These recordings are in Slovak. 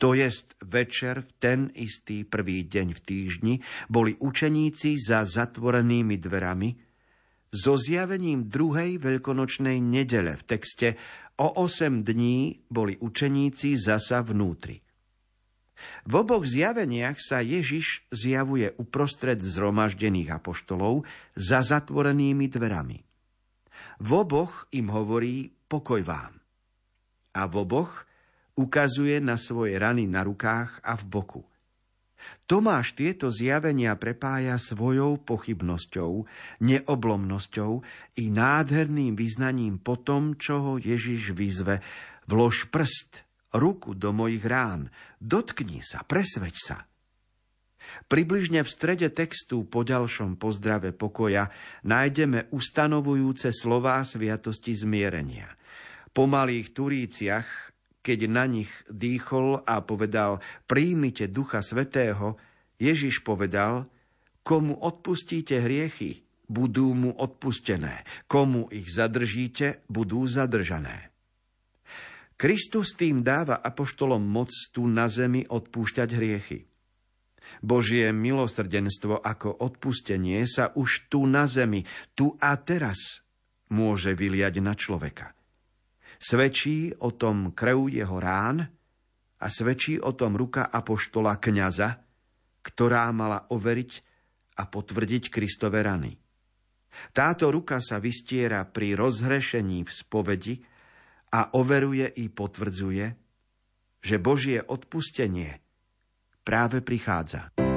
To jest večer v ten istý prvý deň v týždni boli učeníci za zatvorenými dverami, so zjavením druhej veľkonočnej nedele v texte o 8 dní boli učeníci zasa vnútri. V oboch zjaveniach sa Ježiš zjavuje uprostred zhromaždených apoštolov za zatvorenými dverami. V oboch im hovorí pokoj vám. A v oboch ukazuje na svoje rany na rukách a v boku. Tomáš tieto zjavenia prepája svojou pochybnosťou, neoblomnosťou i nádherným vyznaním po tom, čo ho Ježiš vyzve vlož prst ruku do mojich rán, dotkni sa, presveď sa. Približne v strede textu po ďalšom pozdrave pokoja nájdeme ustanovujúce slová sviatosti zmierenia. Po malých turíciach, keď na nich dýchol a povedal príjmite Ducha Svetého, Ježiš povedal, komu odpustíte hriechy, budú mu odpustené, komu ich zadržíte, budú zadržané. Kristus tým dáva apoštolom moc tu na zemi odpúšťať hriechy. Božie milosrdenstvo ako odpustenie sa už tu na zemi, tu a teraz môže vyliať na človeka. Svedčí o tom krv jeho rán a svedčí o tom ruka apoštola kňaza, ktorá mala overiť a potvrdiť Kristove rany. Táto ruka sa vystiera pri rozhrešení v spovedi a overuje i potvrdzuje, že Božie odpustenie práve prichádza.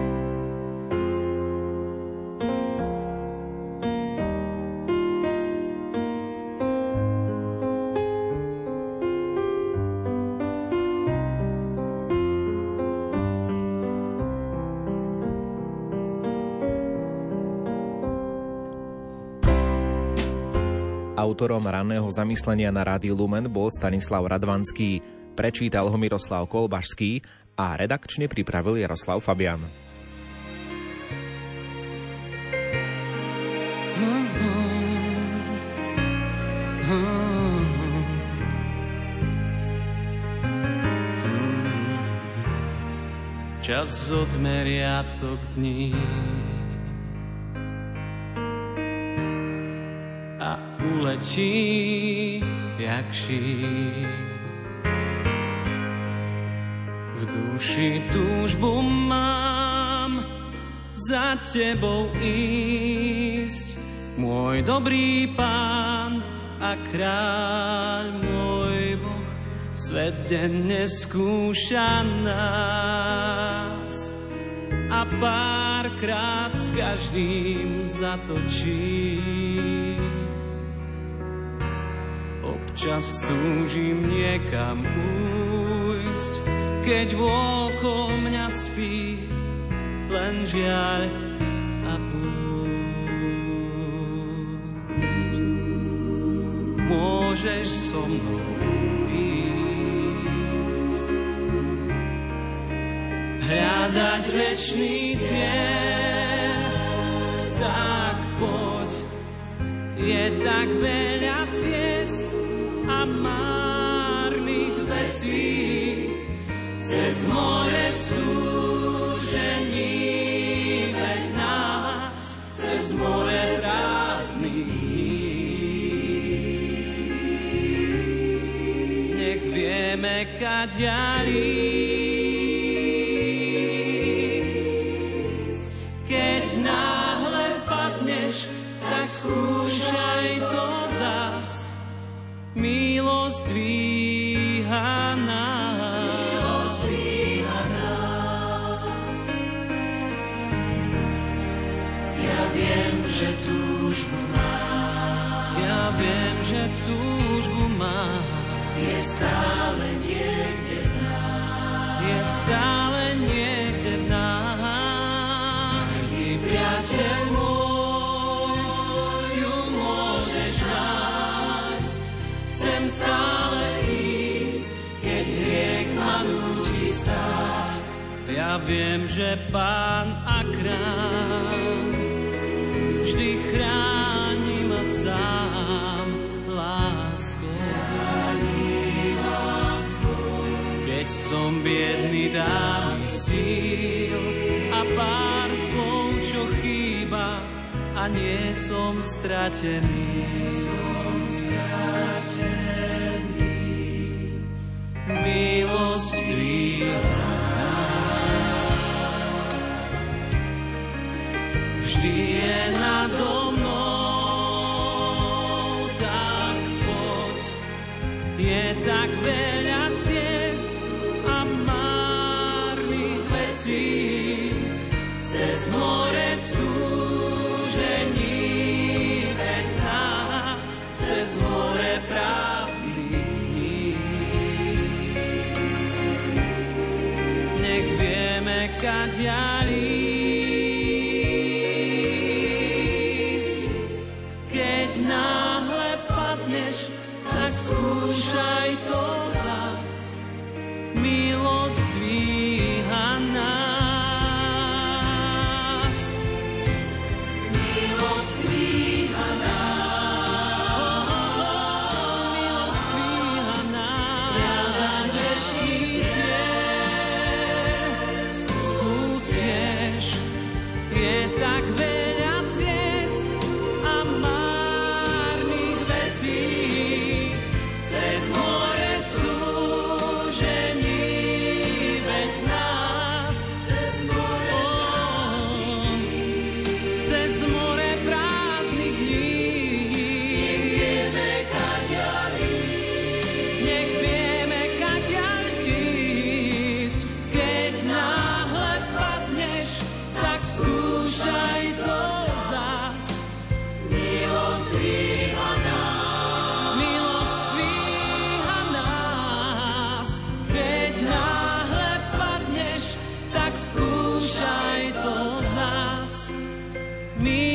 Autorom ranného zamyslenia na Rádiu Lumen bol Stanislav Radvanský, prečítal ho Miroslav Kolbašský a redakčne pripravil Jaroslav Fabian. Čas odmeriatok dní uletí jak šíp. V duši túžbu mám za tebou ísť, môj dobrý pán a kráľ, môj Boh, svet denne skúša nás a párkrát s každým zatočí. Občas túžim niekam újsť, keď vôkol mňa spí len žiaľ a púšť. Môžeš so mnou ísť, hľadať večný cieľ, tak poď, je tak veľa márnych vecí. Cez more súžení veď nás cez more prázdnych nech vieme tak skúšaj to milosť dvíha nás. Milosť dvíha nás. Ja viem, že túžbu má. Ja viem, že túžbu má. Je stále niekde v nás. Je stále niekde viem, že pán a kráľ vždy chráni ma sám láskou. Keď som biedný, dá mi síl a pár slov, čo chýba a nie som stratený. Som stratený. Cez more prázdný. Nech vieme, me.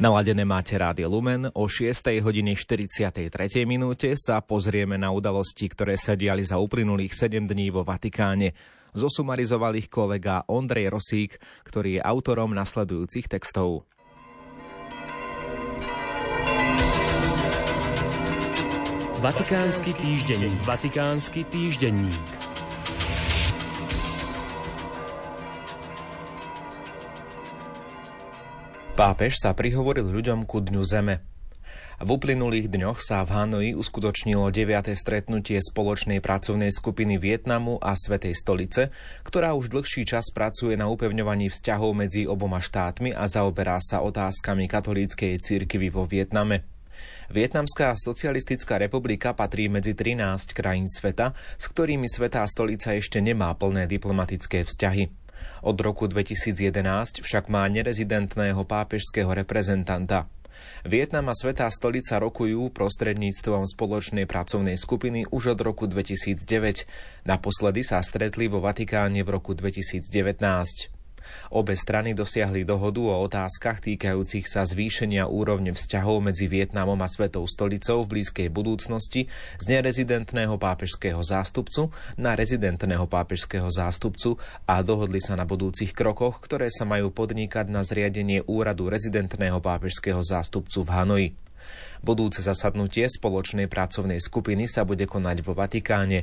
Naladené máte Rádio Lumen. O 6. hodine 43. minúte sa pozrieme na udalosti, ktoré sa diali za uplynulých 7 dní vo Vatikáne. Zosumarizoval ich kolega Ondrej Rosík, ktorý je autorom nasledujúcich textov. Vatikánsky týždenník. Vatikánsky týždenník. Pápež sa prihovoril ľuďom ku Dňu Zeme. V uplynulých dňoch sa v Hanoji uskutočnilo 9. stretnutie spoločnej pracovnej skupiny Vietnamu a Svetej stolice, ktorá už dlhší čas pracuje na upevňovaní vzťahov medzi oboma štátmi a zaoberá sa otázkami katolíckej cirkvy vo Vietname. Vietnamská socialistická republika patrí medzi 13 krajín sveta, s ktorými Svetá stolica ešte nemá plné diplomatické vzťahy. Od roku 2011 však má nerezidentného pápežského reprezentanta. Vietnam a Svetá stolica rokujú prostredníctvom spoločnej pracovnej skupiny už od roku 2009. Naposledy sa stretli vo Vatikáne v roku 2019. Obe strany dosiahli dohodu o otázkach týkajúcich sa zvýšenia úrovne vzťahov medzi Vietnamom a Svetou stolicou v blízkej budúcnosti z nerezidentného pápežského zástupcu na rezidentného pápežského zástupcu a dohodli sa na budúcich krokoch, ktoré sa majú podnikať na zriadenie úradu rezidentného pápežského zástupcu v Hanoji. Budúce zasadnutie spoločnej pracovnej skupiny sa bude konať vo Vatikáne